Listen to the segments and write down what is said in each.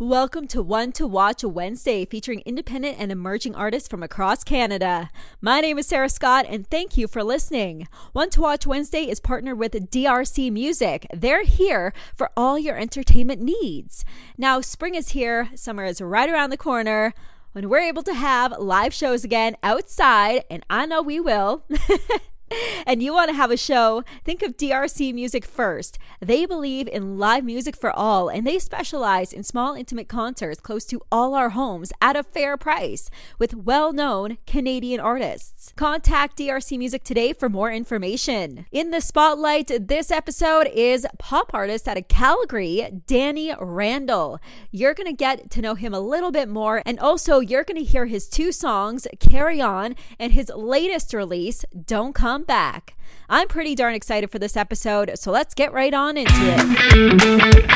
Welcome to One to Watch Wednesday, featuring independent and emerging artists from across Canada. My name is Sarah Scott, and thank you for listening. One to Watch Wednesday is partnered with DRC Music. They're here for all your entertainment needs. Now, spring is here, summer is right around the corner. When we're able to have live shows again outside, and I know we will. and you want to have a show, think of DRC Music first. They believe in live music for all, and they specialize in small, intimate concerts close to all our homes at a fair price with well known Canadian artists. Contact DRC Music today for more information. In the spotlight this episode is pop artist out of Calgary, Danny Randall. You're going to get to know him a little bit more, and also you're going to hear his two songs, Carry On, and his latest release, Don't Come come back. I'm pretty darn excited for this episode, so let's get right on into it.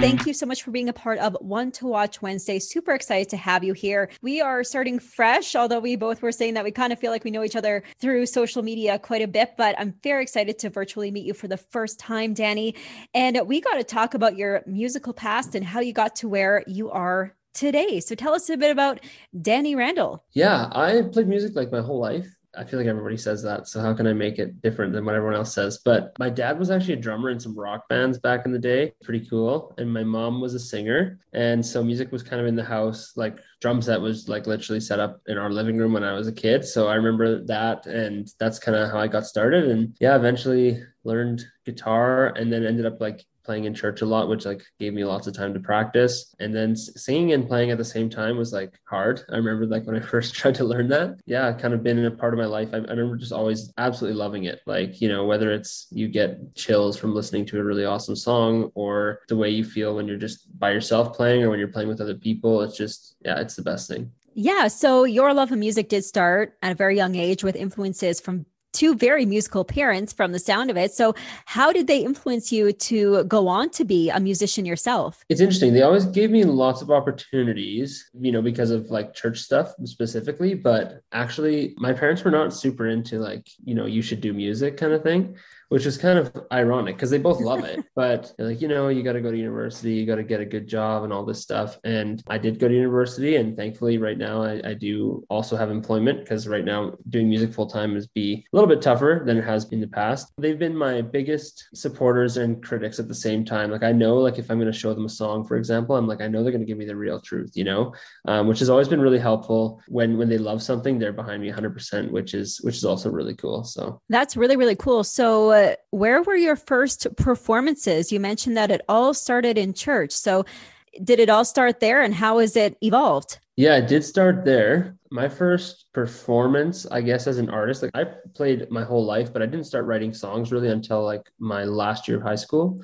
Thank you so much for being a part of One to Watch Wednesday. Super excited to have you here. We are starting fresh, although we both were saying that we kind of feel like we know each other through social media quite a bit, but I'm very excited to virtually meet you for the first time, Danny. And we got to talk about your musical past and how you got to where you are today. So tell us a bit about Danny Randall. Yeah, I played music like my whole life. I feel like everybody says that. So how can I make it different than what everyone else says? But my dad was actually a drummer in some rock bands back in the day. Pretty cool. And my mom was a singer. And so music was kind of in the house. Like drum set was like literally set up in our living room when I was a kid. So I remember that. And that's kind of how I got started. And yeah, eventually learned guitar and then ended up like playing in church a lot, which like gave me lots of time to practice. And then singing and playing at the same time was like hard. I remember like when I first tried to learn that. Yeah, kind of been in a part of my life. I, I remember just always absolutely loving it. Like, you know, whether it's you get chills from listening to a really awesome song or the way you feel when you're just by yourself playing or when you're playing with other people, it's just, yeah, it's the best thing. Yeah. So your love of music did start at a very young age with influences from two very musical parents from the sound of it. So, how did they influence you to go on to be a musician yourself? It's interesting. They always gave me lots of opportunities, you know, because of like church stuff specifically. But actually, my parents were not super into like, you know, you should do music kind of thing which is kind of ironic because they both love it. but like, you know, you got to go to university, you got to get a good job and all this stuff. And I did go to university, and thankfully, right now, I, I do also have employment because right now, doing music full time is be a little bit tougher than it has been in the past. They've been my biggest supporters and critics at the same time. Like, I know, like, if I'm going to show them a song, for example, I'm like, I know they're going to give me the real truth, you know, um, which has always been really helpful. When when they love something, they're behind me 100%, which is which is also really cool. So that's really really cool. So where were your first performances? You mentioned that it all started in church. So, did it all start there and how has it evolved? Yeah, it did start there. My first performance, I guess, as an artist, like I played my whole life, but I didn't start writing songs really until like my last year of high school.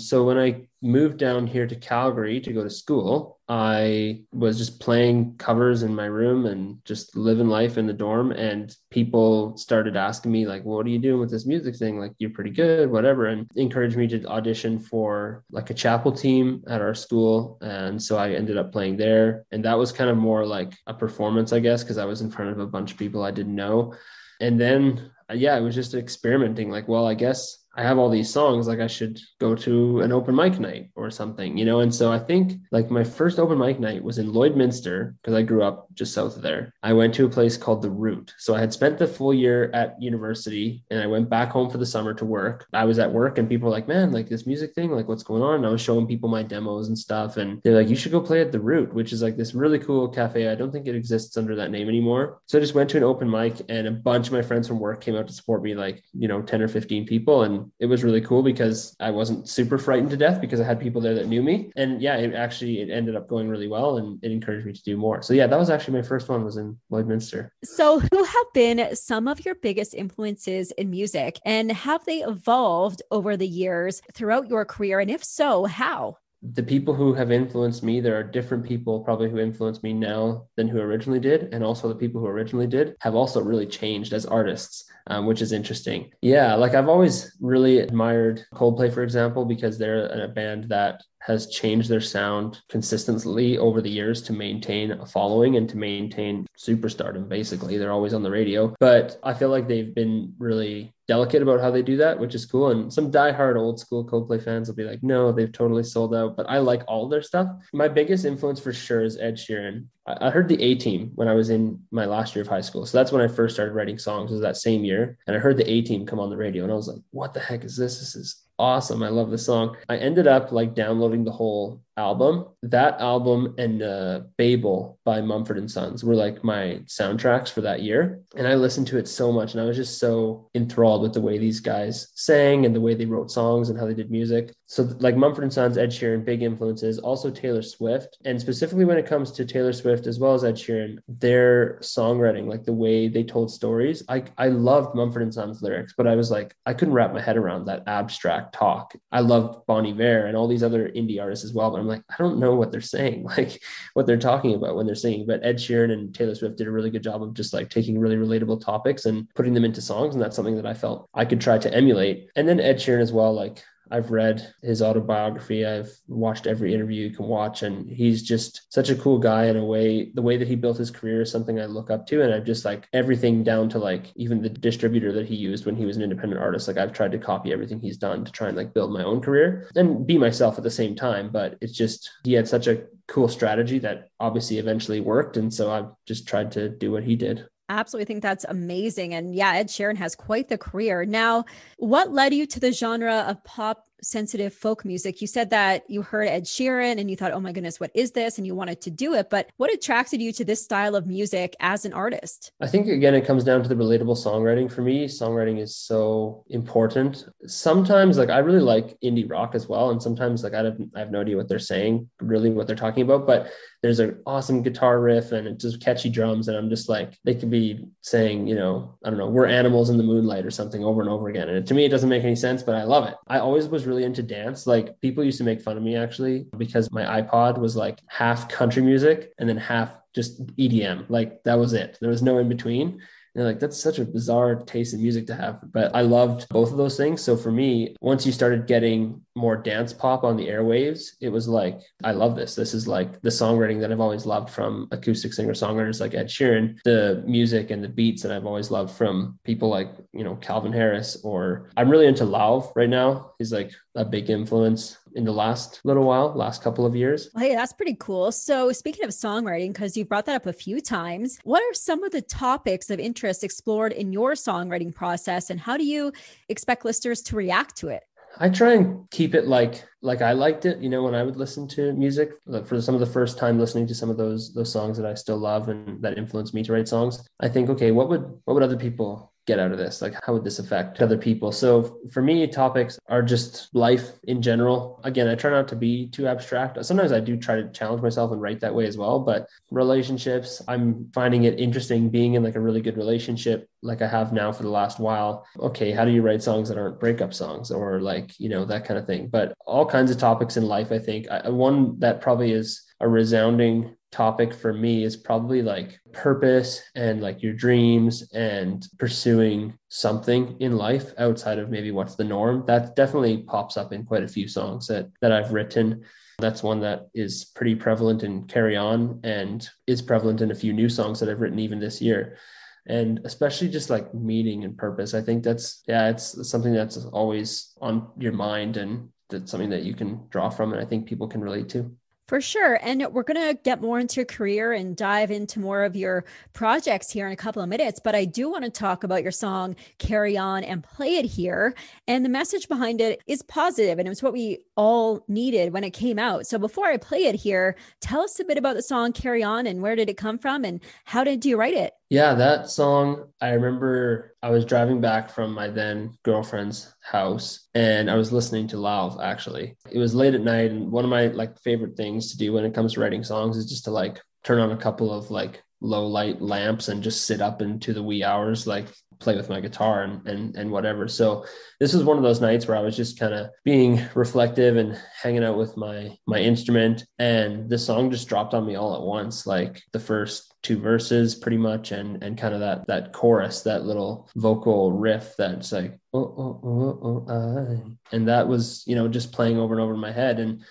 So when I moved down here to Calgary to go to school, I was just playing covers in my room and just living life in the dorm. And people started asking me, like, what are you doing with this music thing? Like, you're pretty good, whatever. And encouraged me to audition for like a chapel team at our school. And so I ended up playing there. And that was kind of more like a performance, I guess, because I was in front of a bunch of people I didn't know. And then, yeah, it was just experimenting. Like, well, I guess I have all these songs, like I should go to an open mic night or something, you know? And so I think like my first open mic night was in Lloydminster because I grew up just south of there. I went to a place called The Root. So I had spent the full year at university and I went back home for the summer to work. I was at work and people were like, man, like this music thing, like what's going on? And I was showing people my demos and stuff. And they're like, you should go play at The Root, which is like this really cool cafe. I don't think it exists under that name anymore. So I just went to an open mic and a bunch of my friends from work came out to support me, like, you know, 10 or 15 people. And it was really cool because I wasn't super frightened to death because I had people there that knew me. And yeah, it actually it ended up going really well and it encouraged me to do more. So yeah, that was actually my first one was in Lloydminster. So who have been some of your biggest influences in music and have they evolved over the years throughout your career? And if so, how? The people who have influenced me, there are different people probably who influence me now than who originally did. And also the people who originally did have also really changed as artists, um, which is interesting. Yeah, like I've always really admired Coldplay, for example, because they're a band that has changed their sound consistently over the years to maintain a following and to maintain superstardom. Basically, they're always on the radio, but I feel like they've been really delicate about how they do that, which is cool. And some diehard old school Coldplay fans will be like, no, they've totally sold out. But I like all their stuff. My biggest influence for sure is Ed Sheeran. I heard the A Team when I was in my last year of high school. So that's when I first started writing songs. It was that same year. And I heard the A Team come on the radio and I was like, what the heck is this? This is awesome. I love the song. I ended up like downloading the whole album. That album and uh, Babel by Mumford and Sons were like my soundtracks for that year. And I listened to it so much and I was just so enthralled with the way these guys sang and the way they wrote songs and how they did music. So like Mumford and Sons, Ed Sheeran, big influences, also Taylor Swift. And specifically when it comes to Taylor Swift as well as Ed Sheeran, their songwriting, like the way they told stories, I, I loved Mumford and Sons lyrics, but I was like, I couldn't wrap my head around that abstract talk. I loved Bon Iver and all these other indie artists as well, but I'm like, I don't know what they're saying, like what they're talking about when they're singing. But Ed Sheeran and Taylor Swift did a really good job of just like taking really relatable topics and putting them into songs. And that's something that I felt I could try to emulate. And then Ed Sheeran as well, like I've read his autobiography. I've watched every interview you can watch, and he's just such a cool guy in a way. The way that he built his career is something I look up to, and I've just like everything down to like even the distributor that he used when he was an independent artist. Like I've tried to copy everything he's done to try and like build my own career and be myself at the same time. But it's just he had such a cool strategy that obviously eventually worked, and so I've just tried to do what he did absolutely think that's amazing. And yeah, Ed Sheeran has quite the career. Now, what led you to the genre of pop sensitive folk music? You said that you heard Ed Sheeran and you thought, oh my goodness, what is this? And you wanted to do it. But what attracted you to this style of music as an artist? I think, again, it comes down to the relatable songwriting for me. Songwriting is so important. Sometimes, like, I really like indie rock as well. And sometimes, like, I have, I have no idea what they're saying, really what they're talking about. But there's an awesome guitar riff and it's just catchy drums. And I'm just like, they could be saying, you know, I don't know, we're animals in the moonlight or something over and over again. And to me, it doesn't make any sense, but I love it. I always was really into dance. Like people used to make fun of me actually because my iPod was like half country music and then half just EDM. Like that was it. There was no in between. And like, that's such a bizarre taste in music to have. But I loved both of those things. So for me, once you started getting more dance pop on the airwaves, it was like, I love this. This is like the songwriting that I've always loved from acoustic singer songwriters like Ed Sheeran, the music and the beats that I've always loved from people like, you know, Calvin Harris, or I'm really into Lauv right now. He's like a big influence in the last little while, last couple of years. Hey, that's pretty cool. So, speaking of songwriting, because you've brought that up a few times, what are some of the topics of interest explored in your songwriting process, and how do you expect listeners to react to it? I try and keep it like like I liked it. You know, when I would listen to music for some of the first time listening to some of those those songs that I still love and that influenced me to write songs, I think, okay, what would what would other people get out of this? Like, how would this affect other people? So for me, topics are just life in general. Again, I try not to be too abstract. Sometimes I do try to challenge myself and write that way as well. But relationships, I'm finding it interesting being in like a really good relationship, like I have now for the last while. Okay, how do you write songs that aren't breakup songs or like, you know, that kind of thing? But all kinds of topics in life, I think. I, one that probably is a resounding topic for me is probably like purpose and like your dreams and pursuing something in life outside of maybe what's the norm. That definitely pops up in quite a few songs that that I've written. That's one that is pretty prevalent in carry on and is prevalent in a few new songs that I've written even this year. And especially just like meaning and purpose. I think that's yeah it's something that's always on your mind and that's something that you can draw from and i think people can relate to for sure. And we're going to get more into your career and dive into more of your projects here in a couple of minutes. But I do want to talk about your song, Carry On and Play It Here. And the message behind it is positive, and it was what we all needed when it came out. So before I play it here, tell us a bit about the song, Carry On, and where did it come from and how did you write it? Yeah, that song, I remember I was driving back from my then girlfriend's house and I was listening to Lauv actually. It was late at night and one of my like favorite things to do when it comes to writing songs is just to like turn on a couple of like low light lamps and just sit up into the wee hours like play with my guitar and and and whatever. So this was one of those nights where I was just kind of being reflective and hanging out with my my instrument and the song just dropped on me all at once like the first two verses pretty much and and kind of that that chorus that little vocal riff that's like oh, oh oh oh oh I. and that was you know just playing over and over in my head and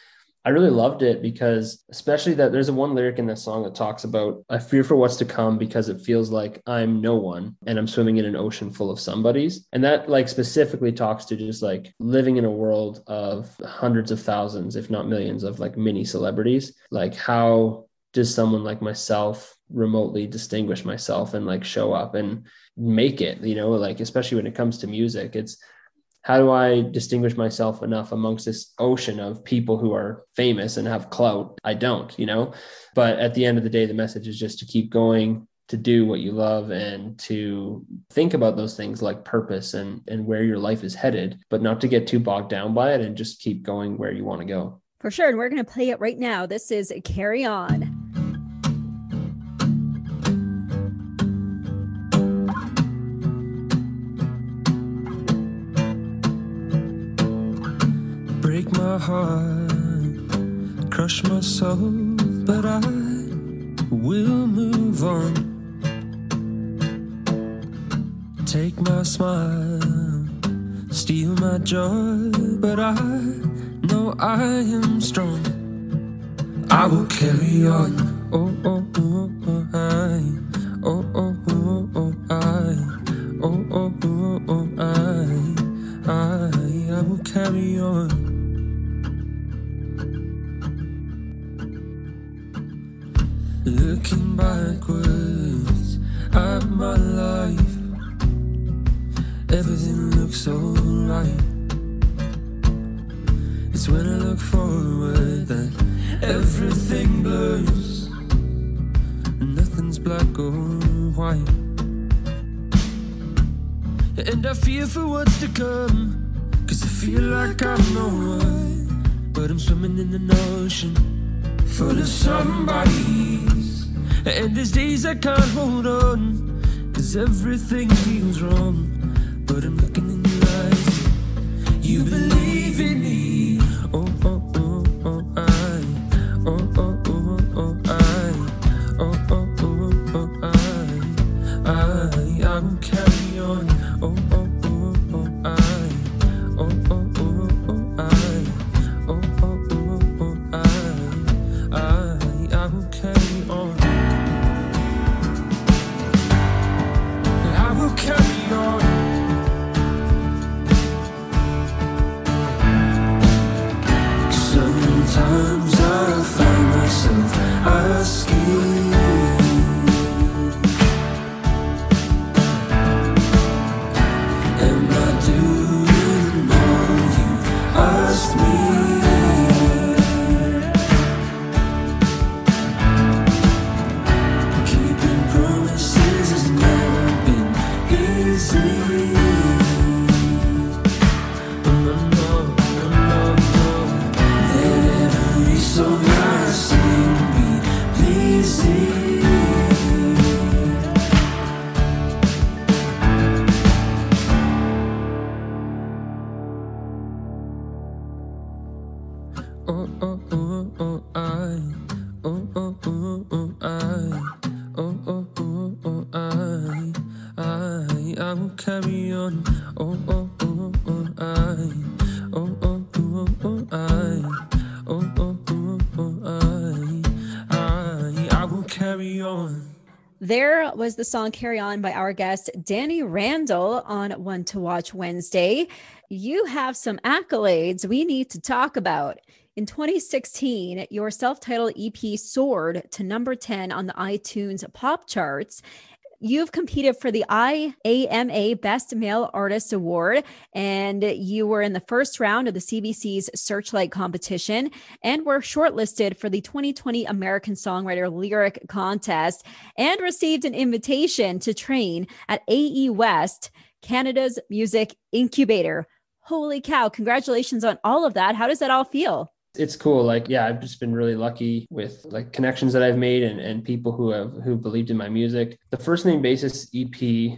I really loved it because, especially that there's a one lyric in this song that talks about, I fear for what's to come because it feels like I'm no one and I'm swimming in an ocean full of somebodies. And that, like, specifically talks to just like living in a world of hundreds of thousands, if not millions, of like mini celebrities. Like, how does someone like myself remotely distinguish myself and like show up and make it, you know, like, especially when it comes to music? It's, how do I distinguish myself enough amongst this ocean of people who are famous and have clout? I don't, you know. But at the end of the day, the message is just to keep going, to do what you love, and to think about those things like purpose and and where your life is headed, but not to get too bogged down by it and just keep going where you want to go. For sure. And we're going to play it right now. This is Carry On. Heart, crush my soul, but I will move on. Take my smile, steal my joy, but I know I am strong. I will carry on. Oh, oh, oh, oh, I. Oh, oh, oh, oh, oh. Looking backwards at my life, everything looks alright. It's when I look forward that everything blurs, nothing's black or white. And I fear for what's to come, cause I feel like I'm no one, but I'm swimming in an ocean full of somebody. And there's days I can't hold on, cause everything feels wrong. But I'm looking in your eyes, you believe in me. Oh, oh, oh, oh, I. Oh, oh, oh, oh, oh I. Oh, oh, oh, oh, oh, I. I, I will carry on. Oh, oh. Was the song Carry On by our guest, Danny Randall, on One to Watch Wednesday. You have some accolades we need to talk about. In 2016, your self titled EP soared to number 10 on the iTunes pop charts. You've competed for the IAMA Best Male Artist Award, and you were in the first round of the CBC's Searchlight competition and were shortlisted for the 2020 American Songwriter Lyric Contest and received an invitation to train at AE West, Canada's music incubator. Holy cow, congratulations on all of that. How does that all feel? It's cool. Like yeah i've just been really lucky with like connections that i've made and, and people who have who believed in my music. The first name basis ep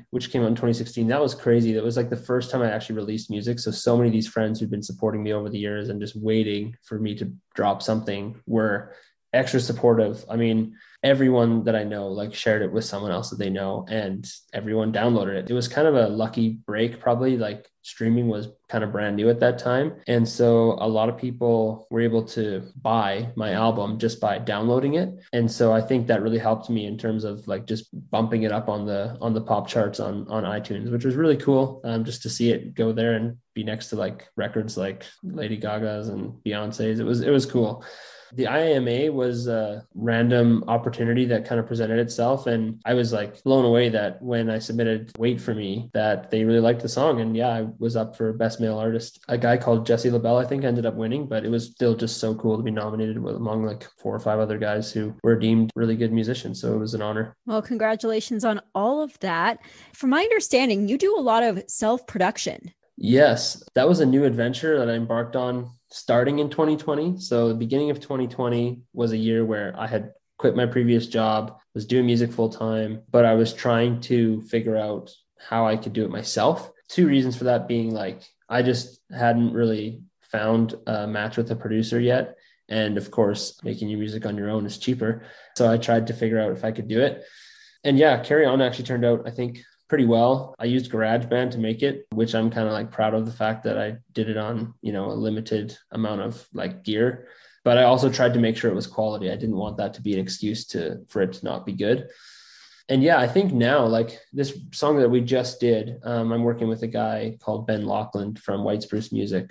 which came out in 2016 that was crazy. That was like the first time i actually released music. So so many of these friends who've been supporting me over the years and just waiting for me to drop something were extra supportive. I mean, everyone that I know like shared it with someone else that they know and everyone downloaded it. It was kind of a lucky break, probably like streaming was kind of brand new at that time. And so a lot of people were able to buy my album just by downloading it. And so I think that really helped me in terms of like just bumping it up on the on the pop charts on on iTunes, which was really cool um, just to see it go there and be next to like records like Lady Gaga's and Beyonce's. It was it was cool the IAMA was a random opportunity that kind of presented itself. And I was like blown away that when I submitted Wait for Me, that they really liked the song. And yeah, I was up for Best Male Artist. A guy called Jesse LaBelle, I think, ended up winning, but it was still just so cool to be nominated with, among like four or five other guys who were deemed really good musicians. So it was an honor. Well, congratulations on all of that. From my understanding, you do a lot of self production. Yes, that was a new adventure that I embarked on starting in 2020. So the beginning of 2020 was a year where I had quit my previous job, was doing music full time, but I was trying to figure out how I could do it myself. Two reasons for that being like I just hadn't really found a match with a producer yet. And of course, making your music on your own is cheaper. So I tried to figure out if I could do it. And yeah, Carry On actually turned out, I think, pretty well. I used GarageBand to make it, which I'm kind of like proud of the fact that I did it on, you know, a limited amount of like gear. But I also tried to make sure it was quality. I didn't want that to be an excuse to for it to not be good. And yeah, I think now, like this song that we just did, um, I'm working with a guy called Ben Loughlin from White Spruce Music.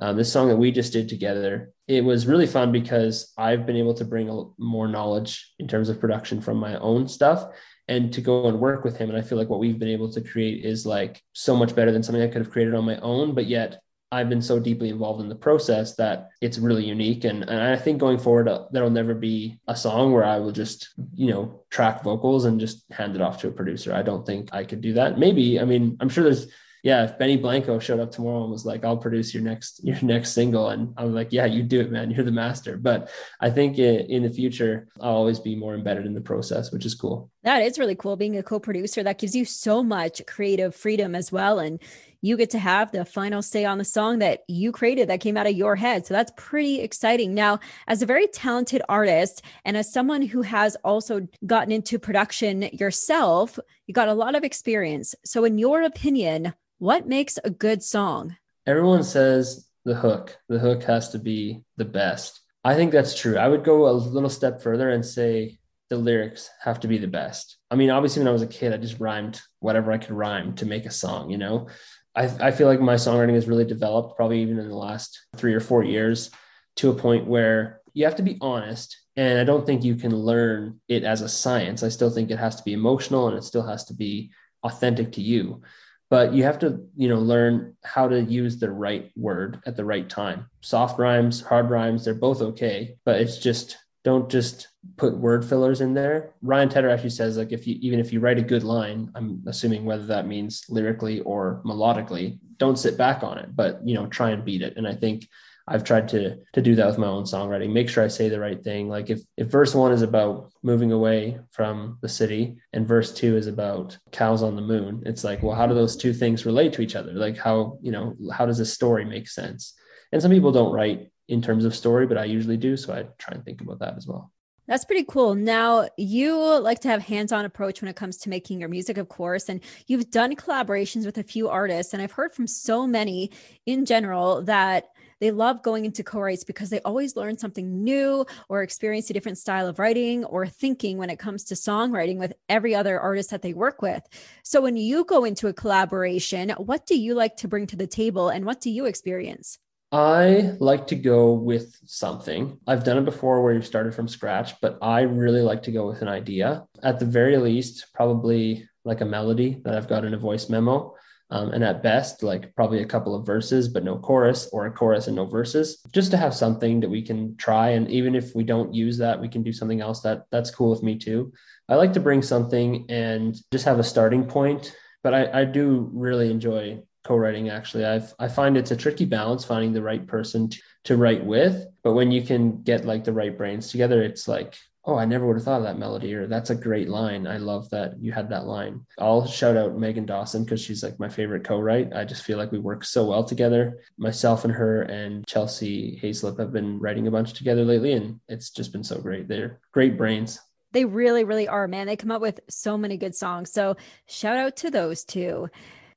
Um, this song that we just did together, it was really fun because I've been able to bring a, more knowledge in terms of production from my own stuff and to go and work with him. And I feel like what we've been able to create is like so much better than something I could have created on my own. But yet I've been so deeply involved in the process that it's really unique. And, and I think going forward, uh, there'll never be a song where I will just, you know, track vocals and just hand it off to a producer. I don't think I could do that. Maybe, I mean, I'm sure there's yeah, if Benny Blanco showed up tomorrow and was like, "I'll produce your next your next single," and I'm like, "Yeah, you do it, man. You're the master." But I think it, in the future, I'll always be more embedded in the process, which is cool. That is really cool. Being a co-producer, that gives you so much creative freedom as well, and you get to have the final say on the song that you created that came out of your head. So that's pretty exciting. Now, as a very talented artist and as someone who has also gotten into production yourself, you got a lot of experience. So, in your opinion, what makes a good song? Everyone says the hook. The hook has to be the best. I think that's true. I would go a little step further and say the lyrics have to be the best. I mean, obviously, when I was a kid, I just rhymed whatever I could rhyme to make a song, you know? I, I feel like my songwriting has really developed, probably even in the last three or four years, to a point where you have to be honest. And I don't think you can learn it as a science. I still think it has to be emotional and it still has to be authentic to you but you have to you know learn how to use the right word at the right time. Soft rhymes hard rhymes they're both okay but it's just don't just put word fillers in there. Ryan tedder actually says like if you even if you write a good line i'm assuming whether that means lyrically or melodically don't sit back on it but you know try and beat it. And i think I've tried to to do that with my own songwriting. Make sure I say the right thing. Like if if verse one is about moving away from the city and verse two is about cows on the moon, it's like, well, how do those two things relate to each other? Like how you know how does this story make sense? And some people don't write in terms of story, but I usually do. So I try and think about that as well. That's pretty cool. Now, you like to have hands-on approach when it comes to making your music, of course, and you've done collaborations with a few artists and I've heard from so many in general that they love going into co-writes because they always learn something new or experience a different style of writing or thinking when it comes to songwriting with every other artist that they work with. So when you go into a collaboration, what do you like to bring to the table and what do you experience? I like to go with something. I've done it before where you started from scratch, but I really like to go with an idea. At the very least, probably like a melody that I've got in a voice memo um, and at best like probably a couple of verses but no chorus or a chorus and no verses just to have something that we can try. And even if we don't use that we can do something else that that's cool with me too. I like to bring something and just have a starting point but i, I do really enjoy co-writing actually. I've, i find it's a tricky balance finding the right person to, to write with but when you can get like the right brains together it's like oh, I never would have thought of that melody, or that's a great line. I love that you had that line. I'll shout out Megan Dawson because she's like my favorite co-write. I just feel like we work so well together. Myself and her and Chelsea Hayslip have been writing a bunch together lately, and it's just been so great. They're great brains. They really, really are, man. They come up with so many good songs. So shout out to those two.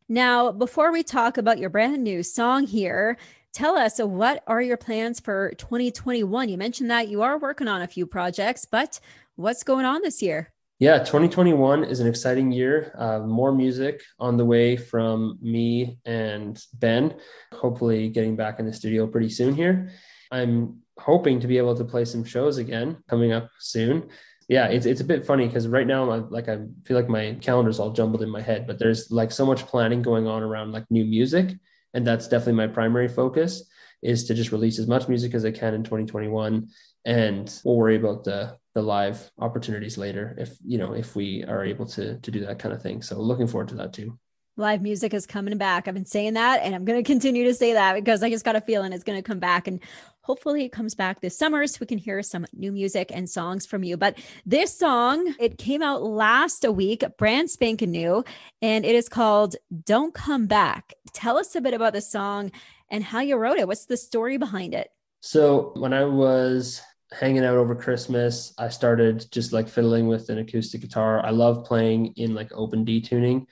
Now, before we talk about your brand new song here, tell us what are your plans for 2021 you mentioned that you are working on a few projects but what's going on this year? Yeah 2021 is an exciting year. Uh, more music on the way from me and ben hopefully getting back in the studio pretty soon here. I'm hoping to be able to play some shows again coming up soon. Yeah it's, it's a bit funny because right now I'm like i feel like my calendar's all jumbled in my head but there's like so much planning going on around like new music and that's definitely my primary focus is to just release as much music as I can in 2021 and we'll worry about the the live opportunities later if you know if we are able to to do that kind of thing. So looking forward to that too live music is coming back. I've been saying that and i'm going to continue to say that because i just got a feeling it's going to come back and hopefully it comes back this summer so we can hear some new music and songs from you. But this song it came out last a week brand spanking new and it is called don't come back. Tell us a bit about the song and how you wrote it. What's the story behind it? So when i was hanging out over christmas i started just like fiddling with an acoustic guitar. I love playing in like open d tuning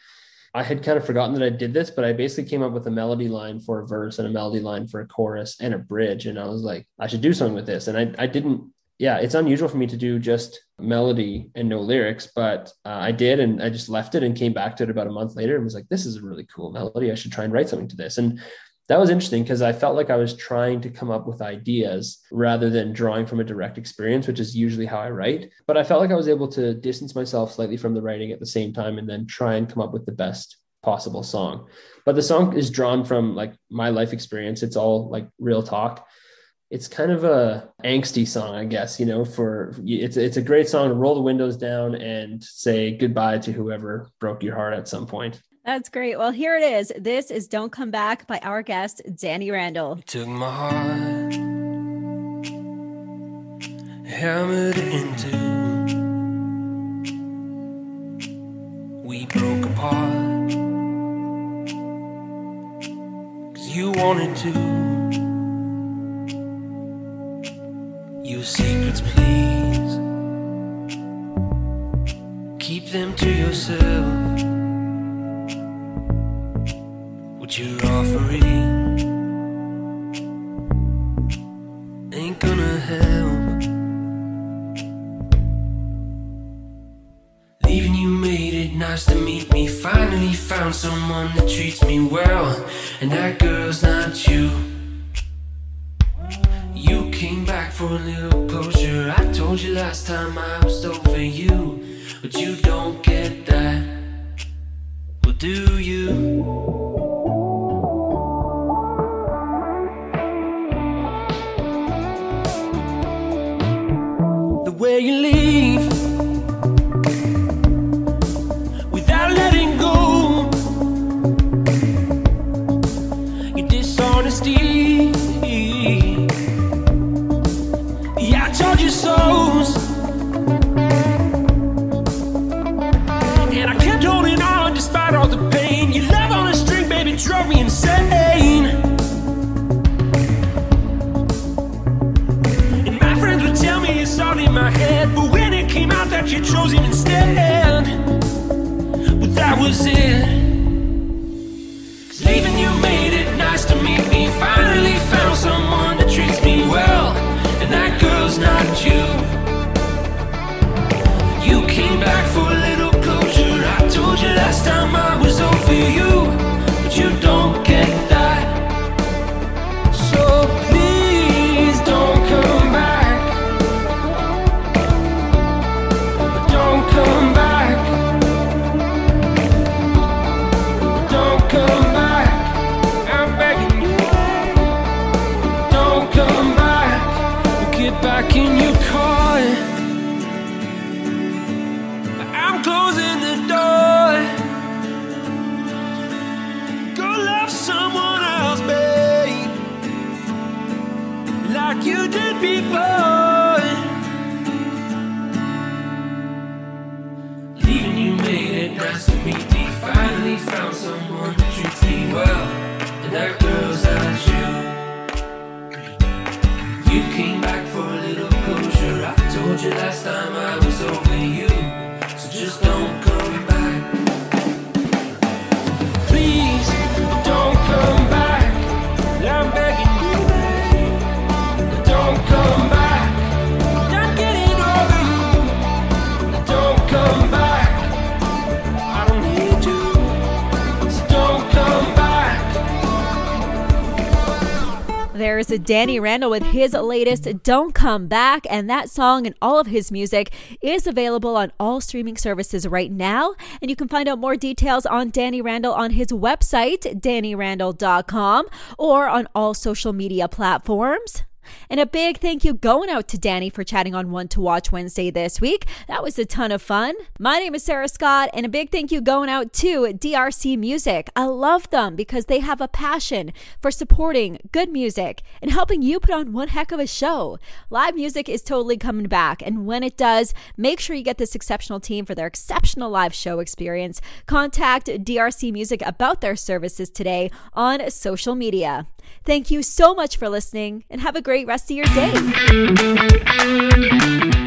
I had kind of forgotten that I did this, but I basically came up with a melody line for a verse and a melody line for a chorus and a bridge. And I was like, I should do something with this. And I, I didn't, yeah, it's unusual for me to do just melody and no lyrics, but uh, I did. And I just left it and came back to it about a month later and was like, this is a really cool melody. I should try and write something to this. And that was interesting because I felt like I was trying to come up with ideas rather than drawing from a direct experience, which is usually how I write. But I felt like I was able to distance myself slightly from the writing at the same time and then try and come up with the best possible song. But the song is drawn from like my life experience. It's all like real talk. It's kind of a angsty song, I guess, you know, for it's it's a great song to roll the windows down and say goodbye to whoever broke your heart at some point. That's great. Well, here it is. This is Don't Come Back by our guest, Danny Randall. You took my heart, hammered into. We broke apart. Cause you wanted to. Your secrets, please. Keep them to yourself but you don't get that. Well, do you? where you leave over you But you don't get like you did before. A Danny Randall with his latest Don't Come Back, and that song and all of his music is available on all streaming services right now. And you can find out more details on Danny Randall on his website, dannyrandall.com, or on all social media platforms. And a big thank you going out to Danny for chatting on One to Watch Wednesday this week. That was a ton of fun. My name is Sarah Scott, and a big thank you going out to DRC Music. I love them because they have a passion for supporting good music and helping you put on one heck of a show. Live music is totally coming back, and when it does, make sure you get this exceptional team for their exceptional live show experience. Contact DRC Music about their services today on social media. Thank you so much for listening and have a great rest of your day.